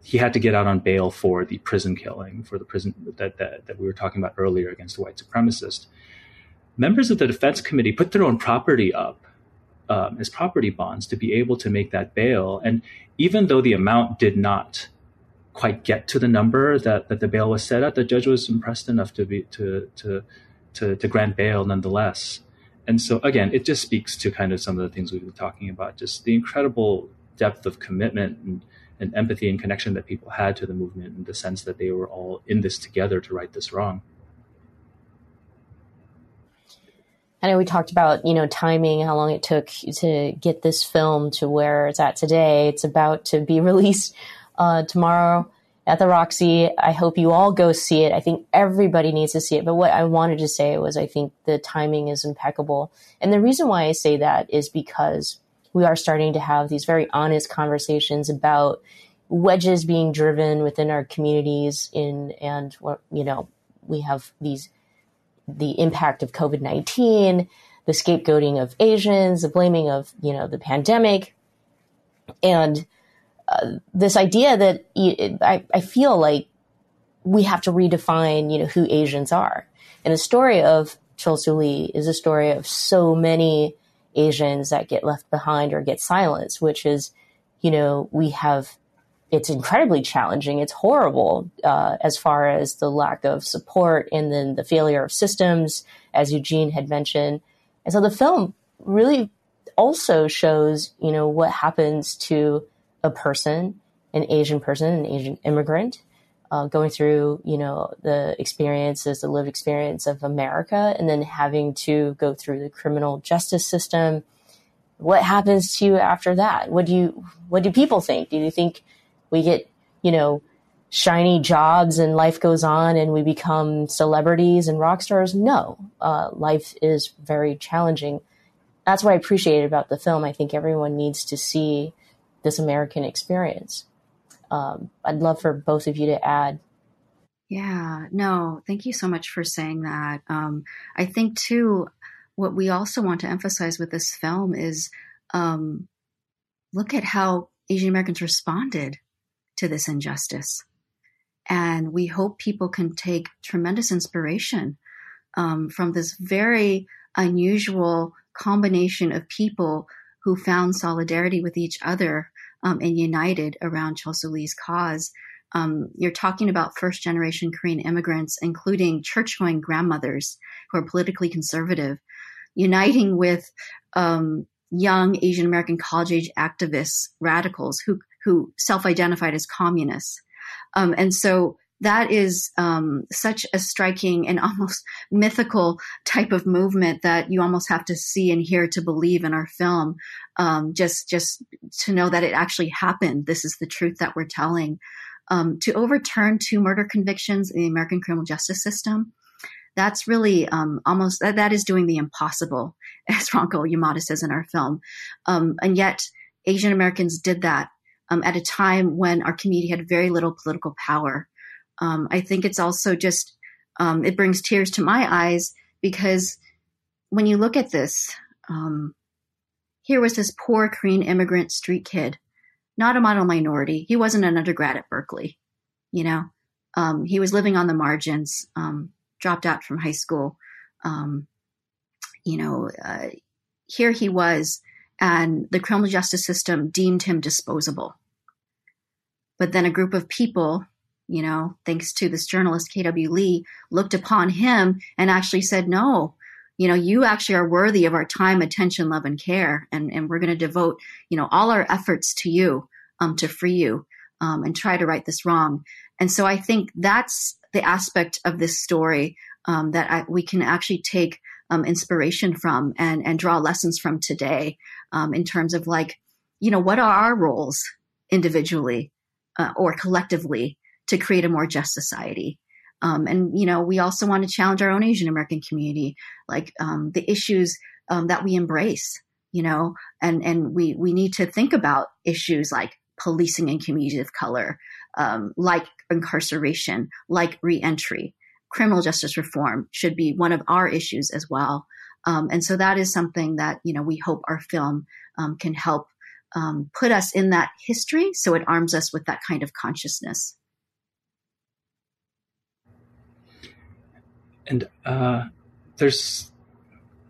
he had to get out on bail for the prison killing, for the prison that, that, that we were talking about earlier against a white supremacist. Members of the defense committee put their own property up um, as property bonds to be able to make that bail. And even though the amount did not quite get to the number that, that the bail was set at, the judge was impressed enough to be to to to, to grant bail nonetheless. and so again, it just speaks to kind of some of the things we've been talking about, just the incredible depth of commitment and, and empathy and connection that people had to the movement in the sense that they were all in this together to right this wrong. I know we talked about, you know, timing, how long it took to get this film to where it's at today. It's about to be released uh, tomorrow at the Roxy. I hope you all go see it. I think everybody needs to see it. But what I wanted to say was I think the timing is impeccable. And the reason why I say that is because we are starting to have these very honest conversations about wedges being driven within our communities in and you know we have these the impact of covid-19 the scapegoating of asians the blaming of you know the pandemic and uh, this idea that I, I feel like we have to redefine, you know, who Asians are. And the story of Chol Soo Lee is a story of so many Asians that get left behind or get silenced, which is, you know, we have, it's incredibly challenging. It's horrible uh, as far as the lack of support and then the failure of systems, as Eugene had mentioned. And so the film really also shows, you know, what happens to a person, an Asian person, an Asian immigrant, uh, going through, you know, the experiences, the lived experience of America, and then having to go through the criminal justice system. What happens to you after that? What do you, what do people think? Do you think we get, you know, shiny jobs and life goes on and we become celebrities and rock stars? No, uh, life is very challenging. That's what I appreciate about the film. I think everyone needs to see this American experience. Um, I'd love for both of you to add. Yeah, no, thank you so much for saying that. Um, I think, too, what we also want to emphasize with this film is um, look at how Asian Americans responded to this injustice. And we hope people can take tremendous inspiration um, from this very unusual combination of people who found solidarity with each other um, and united around Chol Soo Lee's cause. Um, you're talking about first generation Korean immigrants, including church going grandmothers who are politically conservative, uniting with um, young Asian American college age activists, radicals who, who self identified as communists. Um, and so that is um, such a striking and almost mythical type of movement that you almost have to see and hear to believe in our film. Um, just just to know that it actually happened. This is the truth that we're telling. Um, to overturn two murder convictions in the American criminal justice system, that's really um, almost that, that is doing the impossible, as Ranko Yamada says in our film. Um, and yet, Asian Americans did that um, at a time when our community had very little political power. Um, I think it's also just, um, it brings tears to my eyes because when you look at this, um, here was this poor Korean immigrant street kid, not a model minority. He wasn't an undergrad at Berkeley, you know. Um, he was living on the margins, um, dropped out from high school. Um, you know, uh, here he was, and the criminal justice system deemed him disposable. But then a group of people you know, thanks to this journalist, K.W. Lee, looked upon him and actually said, no, you know, you actually are worthy of our time, attention, love, and care. And, and we're going to devote, you know, all our efforts to you, um, to free you, um, and try to right this wrong. And so I think that's the aspect of this story, um, that I, we can actually take, um, inspiration from and, and draw lessons from today, um, in terms of like, you know, what are our roles individually, uh, or collectively to create a more just society. Um, and you know, we also want to challenge our own Asian American community, like um, the issues um, that we embrace. You know, and and we we need to think about issues like policing in communities of color, um, like incarceration, like reentry. Criminal justice reform should be one of our issues as well. Um, and so that is something that you know we hope our film um, can help put us in that history, so it arms us with that kind of consciousness. And uh, there's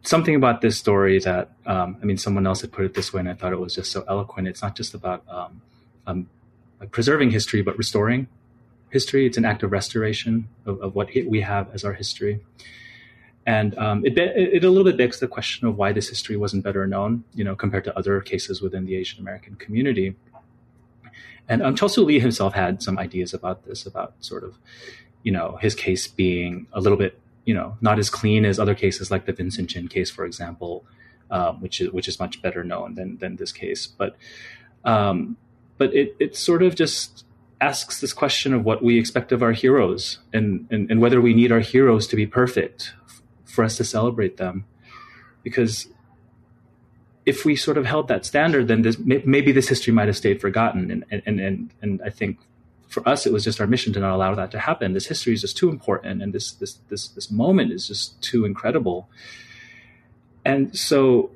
something about this story that um, I mean, someone else had put it this way, and I thought it was just so eloquent. It's not just about um, um, preserving history, but restoring history. It's an act of restoration of, of what we have as our history. And um, it, it, a little bit begs the question of why this history wasn't better known, you know, compared to other cases within the Asian American community. And um, Lee himself had some ideas about this, about sort of, you know, his case being a little bit, you know, not as clean as other cases like the Vincent Chin case, for example, um, which is which is much better known than than this case. But um, but it it sort of just asks this question of what we expect of our heroes and, and, and whether we need our heroes to be perfect for us to celebrate them. Because if we sort of held that standard, then this, maybe this history might have stayed forgotten. And, and, and, and I think for us, it was just our mission to not allow that to happen. This history is just too important. And this, this, this, this moment is just too incredible. And so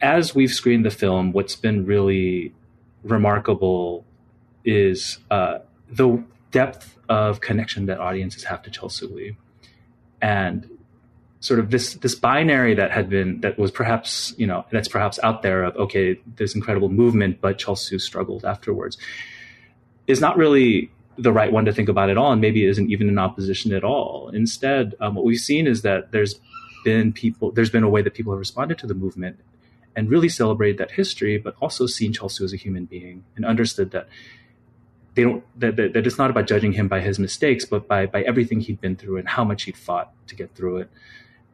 as we've screened the film, what's been really remarkable is uh, the depth of connection that audiences have to Lee. And sort of this this binary that had been that was perhaps you know that's perhaps out there of okay this incredible movement but Chol Soo struggled afterwards is not really the right one to think about at all and maybe isn't even in opposition at all. Instead um, what we've seen is that there's been people there's been a way that people have responded to the movement and really celebrated that history but also seen Chol Soo as a human being and understood that they don't that, that, that it's not about judging him by his mistakes but by by everything he'd been through and how much he'd fought to get through it.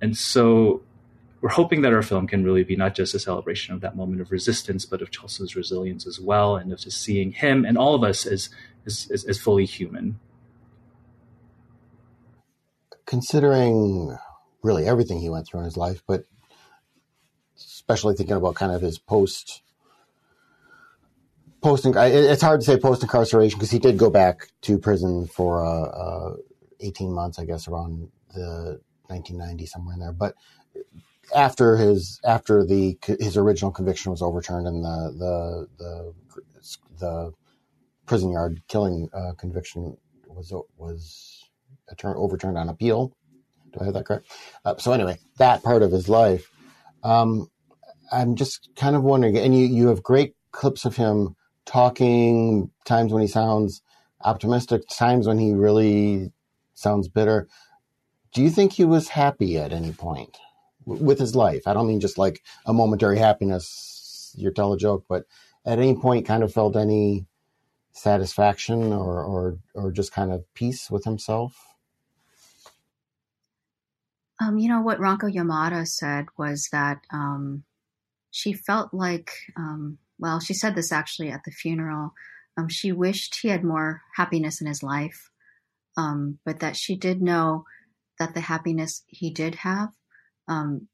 And so we're hoping that our film can really be not just a celebration of that moment of resistance, but of Chol Soo's resilience as well, and of just seeing him and all of us as as, as, as fully human. Considering really everything he went through in his life, but especially thinking about kind of his post post it's hard to say post incarceration because he did go back to prison for uh, uh, 18 months, I guess, around the 1990 somewhere in there. But after his after the his original conviction was overturned and the the the, the prison yard killing uh, conviction was was overturned on appeal. Do I have that correct? Uh, so anyway, that part of his life, um, I'm just kind of wondering. And you you have great clips of him talking. Times when he sounds optimistic. Times when he really sounds bitter do you think he was happy at any point with his life? I don't mean just like a momentary happiness, you tell a joke, but at any point kind of felt any satisfaction or, or, or just kind of peace with himself? Um, you know, what Ranko Yamada said was that um, she felt like, um, well, she said this actually at the funeral. Um, she wished he had more happiness in his life, um, but that she did know that the happiness he did have, um,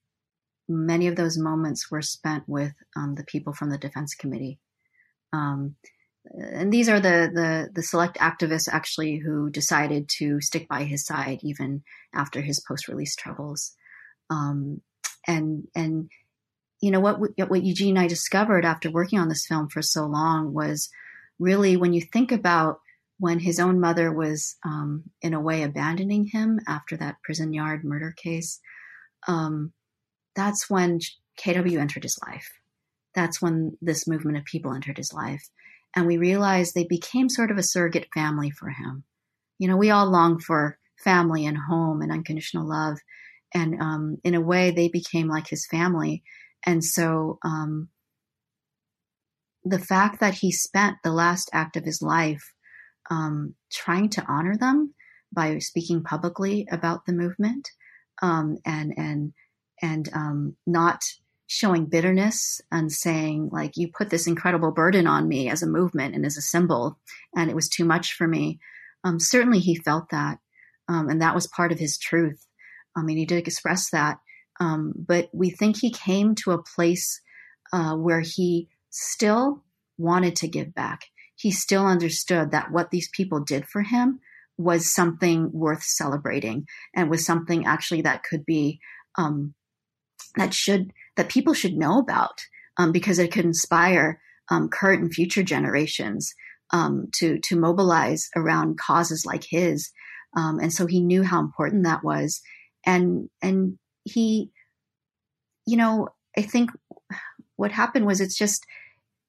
many of those moments were spent with um, the people from the defense committee. Um, and these are the, the, the select activists actually who decided to stick by his side even after his post release troubles. Um, and and you know what what Eugene and I discovered after working on this film for so long was really when you think about when his own mother was, um, in a way, abandoning him after that prison yard murder case, um, that's when KW entered his life. That's when this movement of people entered his life. And we realized they became sort of a surrogate family for him. You know, we all long for family and home and unconditional love. And um, in a way, they became like his family. And so um, the fact that he spent the last act of his life um, trying to honor them by speaking publicly about the movement um, and and and um, not showing bitterness and saying like you put this incredible burden on me as a movement and as a symbol and it was too much for me. Um, certainly he felt that um, and that was part of his truth. I mean he did express that. Um, but we think he came to a place uh, where he still wanted to give back. He still understood that what these people did for him was something worth celebrating and was something actually that could be um, that should that people should know about um, because it could inspire um, current and future generations um, to to mobilize around causes like his. Um, and so he knew how important that was. And and he you know i think what happened was it's just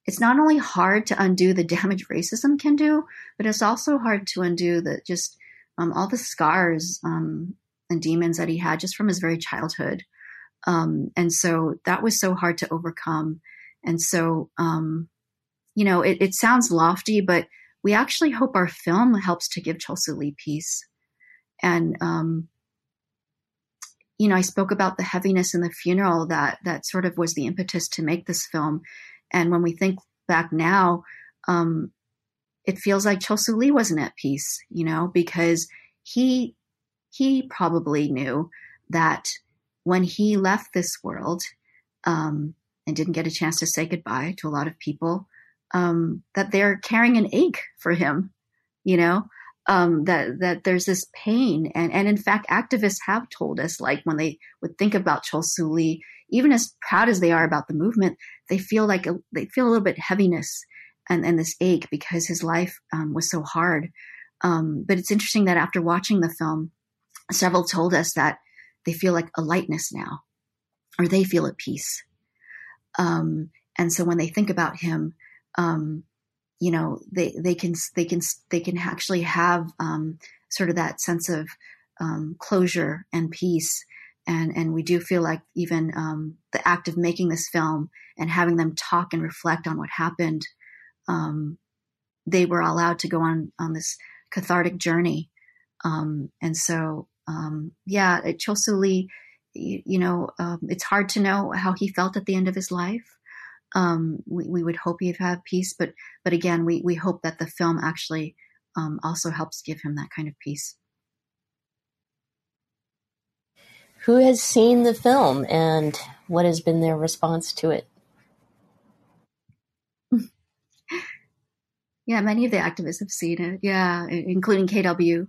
it's not only hard to undo the damage racism can do, but it's also hard to undo the just um, all the scars um, and demons that he had just from his very childhood. Um, and so that was so hard to overcome. And so, um, you know, it, it, sounds lofty, but we actually hope our film helps to give Chol Lee peace. And, um, you know, I spoke about the heaviness in the funeral that that sort of was the impetus to make this film. And when we think back now, um, it feels like Chol Lee wasn't at peace, you know, because he he probably knew that when he left this world um, and didn't get a chance to say goodbye to a lot of people, um, that they're carrying an ache for him, you know, um, that that there's this pain, and and in fact, activists have told us, like when they would think about Chol Lee, even as proud as they are about the movement, they feel like a, they feel a little bit heaviness and and this ache because his life um, was so hard. Um, but it's interesting that after watching the film, several told us that they feel like a lightness now, or they feel at peace. Um, and so when they think about him, um, you know, they they can they can they can actually have um, sort of that sense of um, closure and peace. And and we do feel like even um, the act of making this film and having them talk and reflect on what happened, um, they were allowed to go on on this cathartic journey. and so um, yeah, Chol Lee, you, you know, um, it's hard to know how he felt at the end of his life. Um, we, we, would hope he'd have peace, but but again, we we hope that the film actually um, also helps give him that kind of peace. Who has seen the film and what has been their response to it? yeah, many of the activists have seen it. Yeah, including KW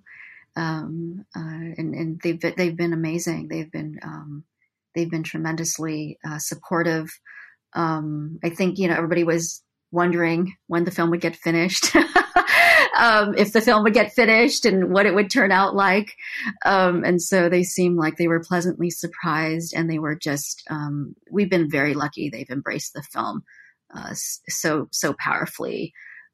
um, uh, and, and, they've they've been amazing. They've been um, they've been tremendously uh, supportive. Um, I think you know everybody was wondering when the film would get finished, um, if the film would get finished, and what it would turn out like. Um, and so they seemed like they were pleasantly surprised, and they were just. Um, we've been very lucky; they've embraced the film uh, so so powerfully.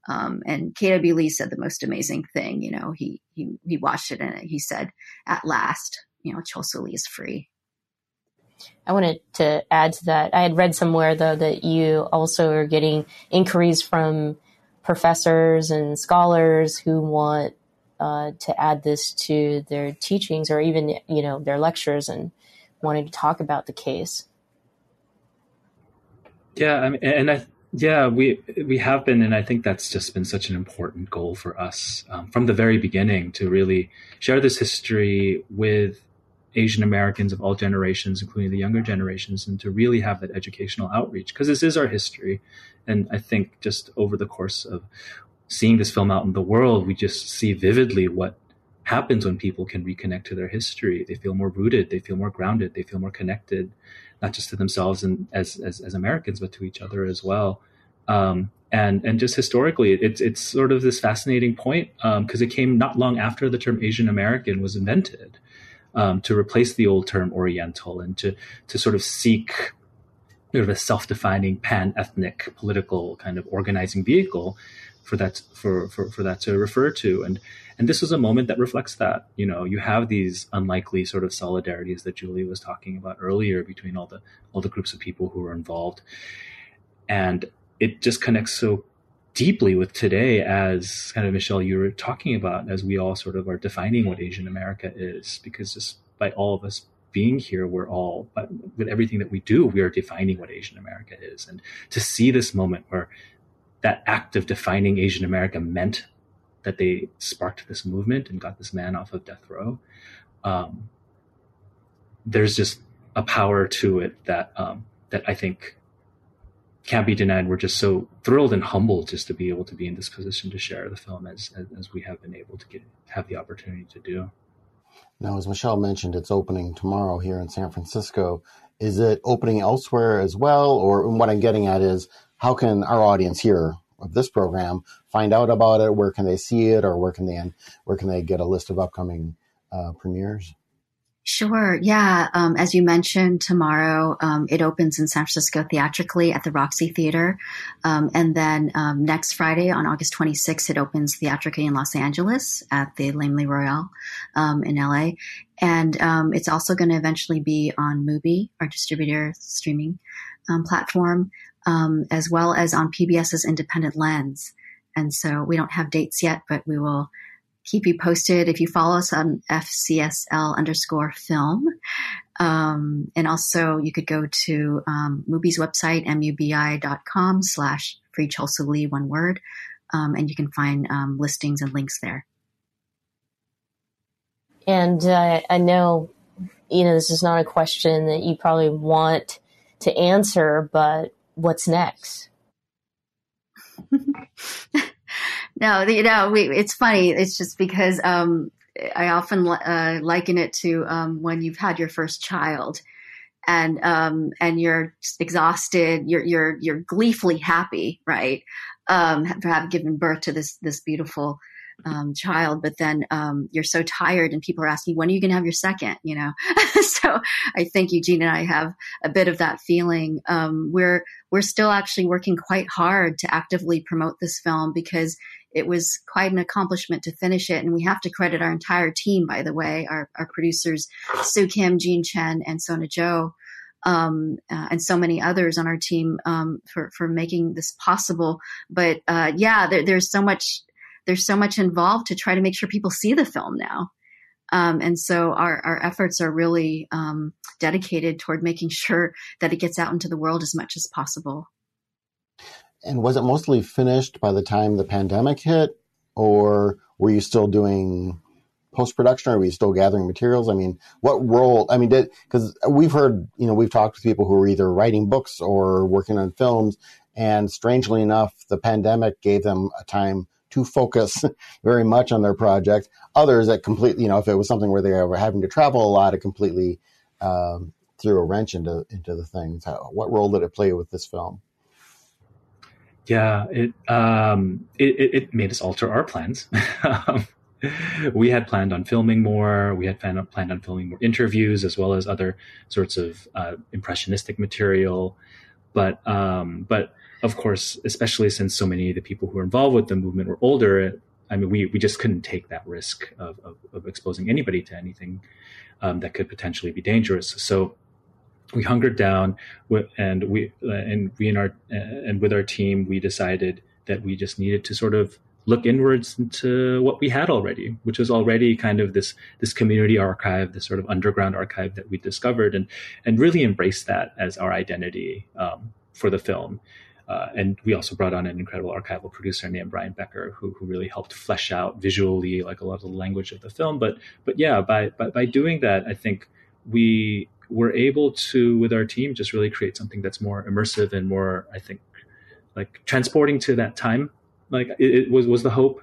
Um, and KW Lee said the most amazing thing. You know, he he he watched it and he said, "At last, you know, Chol Lee is free." I wanted to add to that. I had read somewhere though that you also are getting inquiries from professors and scholars who want uh, to add this to their teachings or even you know their lectures and wanting to talk about the case. Yeah, I mean, and I yeah, we we have been, and I think that's just been such an important goal for us um, from the very beginning to really share this history with Asian Americans of all generations, including the younger generations, and to really have that educational outreach because this is our history. And I think just over the course of seeing this film out in the world, we just see vividly what happens when people can reconnect to their history. They feel more rooted, they feel more grounded, they feel more connected not just to themselves and as, as, as Americans, but to each other as well. Um, and and just historically, it's it's sort of this fascinating point because um, it came not long after the term Asian American was invented um, to replace the old term Oriental and to to sort of seek sort of a self-defining pan-ethnic political kind of organizing vehicle for that for, for for that to refer to and and this was a moment that reflects that. You know, you have these unlikely sort of solidarities that Julie was talking about earlier between all the all the groups of people who were involved, and it just connects so deeply with today as kind of Michelle you were talking about as we all sort of are defining what Asian America is because just by all of us being here we're all but with everything that we do we are defining what Asian America is and to see this moment where that act of defining Asian America meant that they sparked this movement and got this man off of death row. Um, there's just a power to it that um, that I think can't be denied. We're just so thrilled and humbled just to be able to be in this position to share the film as as, as we have been able to get have the opportunity to do. Now, as Michelle mentioned, it's opening tomorrow here in San Francisco. Is it opening elsewhere as well? Or what I'm getting at is how can our audience here of this program find out about it? Where can they see it, or where can they where can they get a list of upcoming uh, premieres? Sure. Yeah. Um, as you mentioned, tomorrow um, it opens in San Francisco theatrically at the Roxy Theater. Um, and then um, next Friday on August 26th, it opens theatrically in Los Angeles at the Laemmle Royal um, in LA. And um, it's also going to eventually be on Mubi, our distributor streaming platform, as well as on PBS's Independent Lens. And so we don't have dates yet, but we will keep you posted if you follow us on FCSL underscore film. Um, and also you could go to um, Mubi's website, mubi.com slash free Cholsu Lee, one word. Um, and you can find um, listings and links there. And uh, I know, you know, this is not a question that you probably want to answer, but what's next? no, you know, we, it's funny. It's just because um, I often uh, liken it to um, when you've had your first child, and um, and you're exhausted. You're you're you're gleefully happy, right, um, for having given birth to this this beautiful um, child, but then um, you're so tired, and people are asking, when are you going to have your second? You know, so I think Eugene and I have a bit of that feeling. Um, we're we're still actually working quite hard to actively promote this film because it was quite an accomplishment to finish it, and we have to credit our entire team, by the way, our our producers Sue Kim, Jean Tsien, and Sona Jo. Um, uh, and so many others on our team um, for for making this possible. But uh, yeah, there, there's so much there's so much involved to try to make sure people see the film now. Um, and so our, our efforts are really um, dedicated toward making sure that it gets out into the world as much as possible. And was it mostly finished by the time the pandemic hit, or were you still doing post production? Or were you still gathering materials? I mean, what role? I mean, did because we've heard, you know, we've talked with people who were either writing books or working on films, and strangely enough, the pandemic gave them a time to focus very much on their project. Others that completely, you know, if it was something where they were having to travel a lot, it completely um, threw a wrench into into the things. How, what role did it play with this film? Yeah, it, um, it, it made us alter our plans. Um, we had planned on filming more. We had planned on, planned on filming more interviews as well as other sorts of uh, impressionistic material. But um, but of course, especially since so many of the people who were involved with the movement were older, I mean, we, we just couldn't take that risk of, of, of exposing anybody to anything um, that could potentially be dangerous. So we hungered down, and we and we and our and with our team, we decided that we just needed to sort of look inwards into what we had already, which was already kind of this this community archive, this sort of underground archive that we discovered, and and really embrace that as our identity um, for the film. Uh, and we also brought on an incredible archival producer named Brian Becker, who, who really helped flesh out visually like a lot of the language of the film. But but yeah, by, by by doing that, I think we were able to, with our team, just really create something that's more immersive and more, I think, like transporting to that time. Like it, it was was the hope,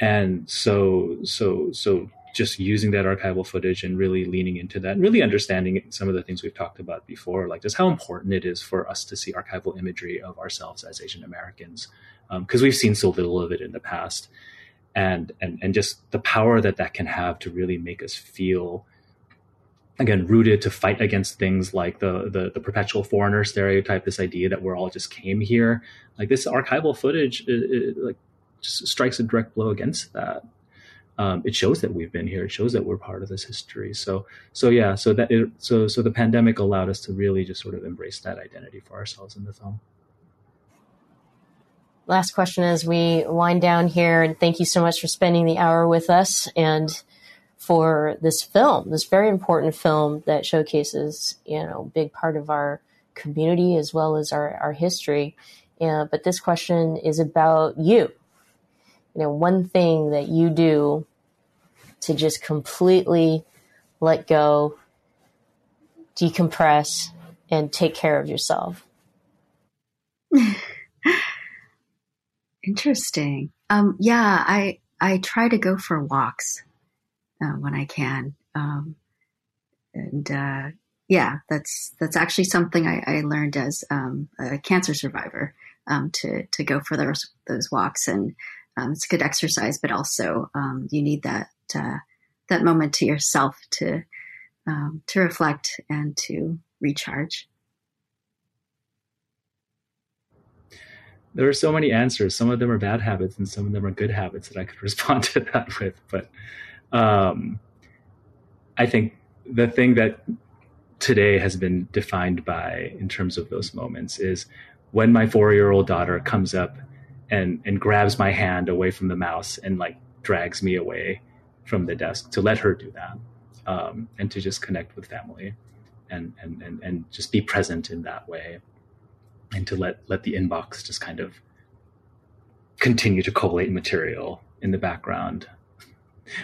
and so so so just using that archival footage and really leaning into that, and really understanding some of the things we've talked about before, like just how important it is for us to see archival imagery of ourselves as Asian Americans, because um, we've seen so little of it in the past, and and and just the power that that can have to really make us feel again rooted to fight against things like the, the the, perpetual foreigner stereotype this idea that we're all just came here like this archival footage it, it, like just strikes a direct blow against that um, it shows that we've been here. It shows that we're part of this history. So, so yeah, so that it, so so the pandemic allowed us to really just sort of embrace that identity for ourselves in the film. Last question as we wind down here, and thank you so much for spending the hour with us and for this film, this very important film that showcases, you know, big part of our community as well as our, our history. Yeah, but this question is about you you know, one thing that you do to just completely let go, decompress, and take care of yourself? Interesting. Um, yeah, I I try to go for walks uh, when I can, um, and uh, yeah, that's that's actually something I, I learned as um, a cancer survivor um, to to go for those those walks and um, it's good exercise, but also um, you need that uh, that moment to yourself to to reflect and to recharge. There are so many answers. Some of them are bad habits, and some of them are good habits that I could respond to that with. But um, I think the thing that today has been defined by, in terms of those moments, is when my four-year-old daughter comes up and and grabs my hand away from the mouse and like drags me away from the desk to let her do that um, and to just connect with family and, and and and just be present in that way and to let let the inbox just kind of continue to collate material in the background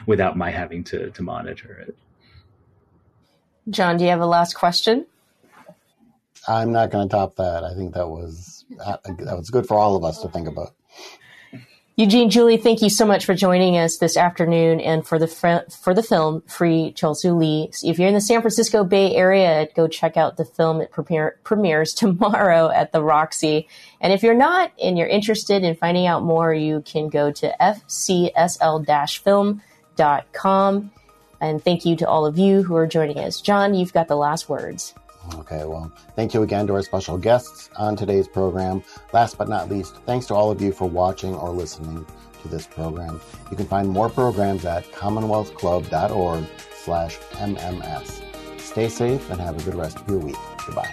without my having to to monitor it. John, do you have a last question? I'm not going to top that. I think that was that was good for all of us to think about. Eugene, Julie, thank you so much for joining us this afternoon and for the fr- for the film Free Chol Lee. If you're in the San Francisco Bay Area, go check out the film. It premiere, premieres tomorrow at the Roxy. And if you're not and you're interested in finding out more, you can go to fcsl-film.com. And thank you to all of you who are joining us. John, you've got the last words. Okay, well, thank you again to our special guests on today's program. Last but not least, thanks to all of you for watching or listening to this program. You can find more programs at commonwealthclub.org slash MMS. Stay safe and have a good rest of your week. Goodbye.